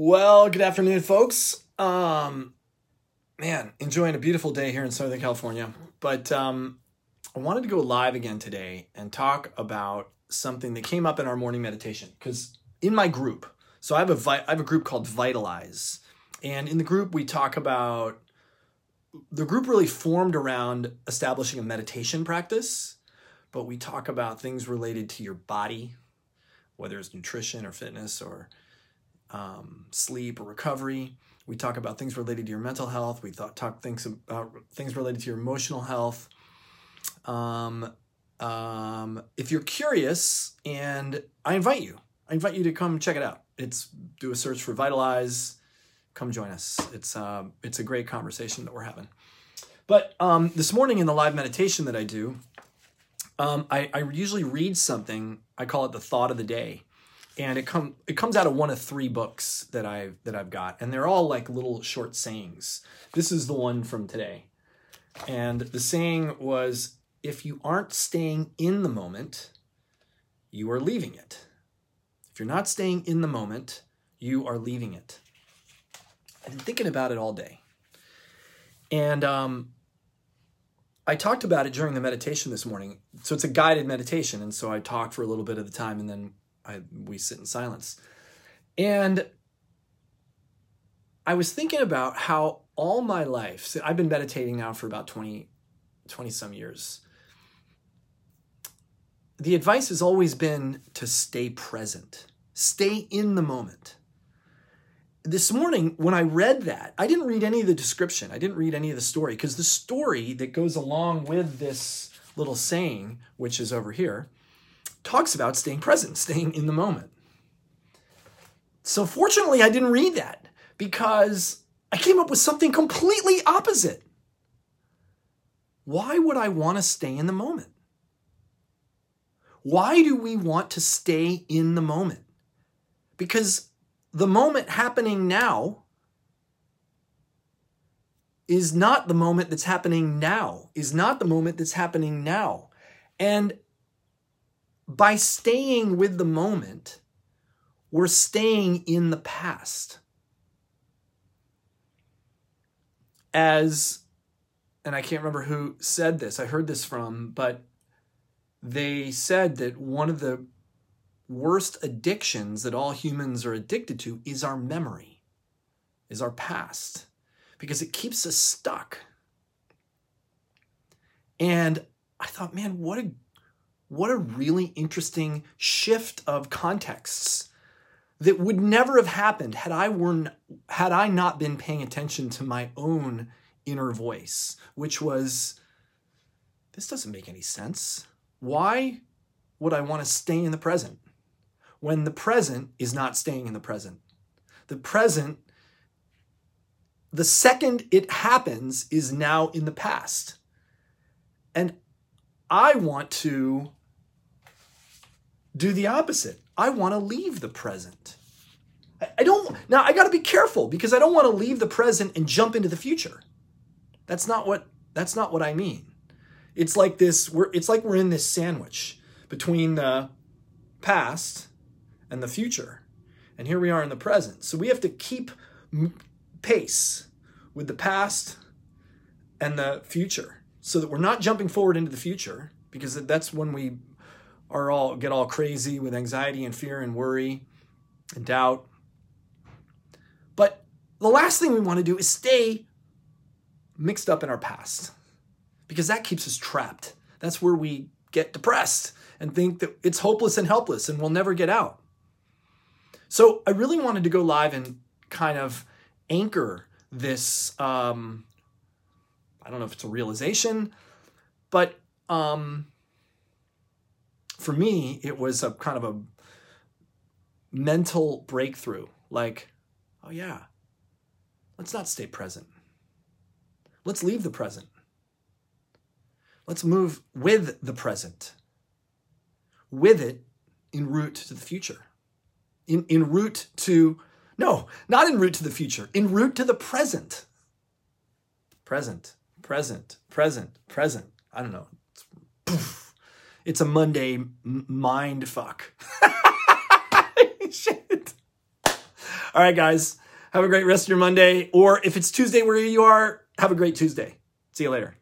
Well, good afternoon, folks. Um, man, enjoying a beautiful day here in Southern California. But um, I wanted to go live again today and talk about something that came up in our morning meditation. Because in my group, so I have a vi- I have a group called Vitalize, and in the group we talk about the group really formed around establishing a meditation practice, but we talk about things related to your body, whether it's nutrition or fitness or um, sleep or recovery. We talk about things related to your mental health. We talk things about things related to your emotional health. Um, um, if you're curious, and I invite you, I invite you to come check it out. It's do a search for Vitalize. Come join us. It's uh, it's a great conversation that we're having. But um, this morning in the live meditation that I do, um, I, I usually read something. I call it the thought of the day and it come it comes out of one of three books that I've that I've got, and they're all like little short sayings. This is the one from today, and the saying was, "If you aren't staying in the moment, you are leaving it. If you're not staying in the moment, you are leaving it." I've been thinking about it all day, and um, I talked about it during the meditation this morning. So it's a guided meditation, and so I talked for a little bit of the time, and then I, we sit in silence. And I was thinking about how all my life, so I've been meditating now for about 20, 20 some years. The advice has always been to stay present, stay in the moment. This morning, when I read that, I didn't read any of the description. I didn't read any of the story because the story that goes along with this little saying, which is over here, talks about staying present, staying in the moment. So fortunately, I didn't read that because I came up with something completely opposite. Why would I want to stay in the moment? Why do we want to stay in the moment? Because the moment happening now is not the moment that's happening now, is not the moment that's happening now. And by staying with the moment, we're staying in the past. As, and I can't remember who said this, I heard this from, but they said that one of the worst addictions that all humans are addicted to is our memory, is our past, because it keeps us stuck. And I thought, man, what a what a really interesting shift of contexts that would never have happened had I were had I not been paying attention to my own inner voice, which was this doesn't make any sense. Why would I want to stay in the present when the present is not staying in the present? The present the second it happens is now in the past. And I want to do the opposite. I want to leave the present. I don't, now I got to be careful because I don't want to leave the present and jump into the future. That's not what, that's not what I mean. It's like this, we're, it's like we're in this sandwich between the past and the future. And here we are in the present. So we have to keep pace with the past and the future so that we're not jumping forward into the future because that's when we are all get all crazy with anxiety and fear and worry and doubt. But the last thing we want to do is stay mixed up in our past because that keeps us trapped. That's where we get depressed and think that it's hopeless and helpless and we'll never get out. So I really wanted to go live and kind of anchor this. Um, I don't know if it's a realization, but um, for me, it was a kind of a mental breakthrough. Like, oh yeah, let's not stay present. Let's leave the present. Let's move with the present, with it en route to the future, in, en route to, no, not en route to the future, en route to the present. Present, present, present, present. I don't know. Poof it's a Monday m- mind fuck. Shit. All right, guys. Have a great rest of your Monday. Or if it's Tuesday where you are, have a great Tuesday. See you later.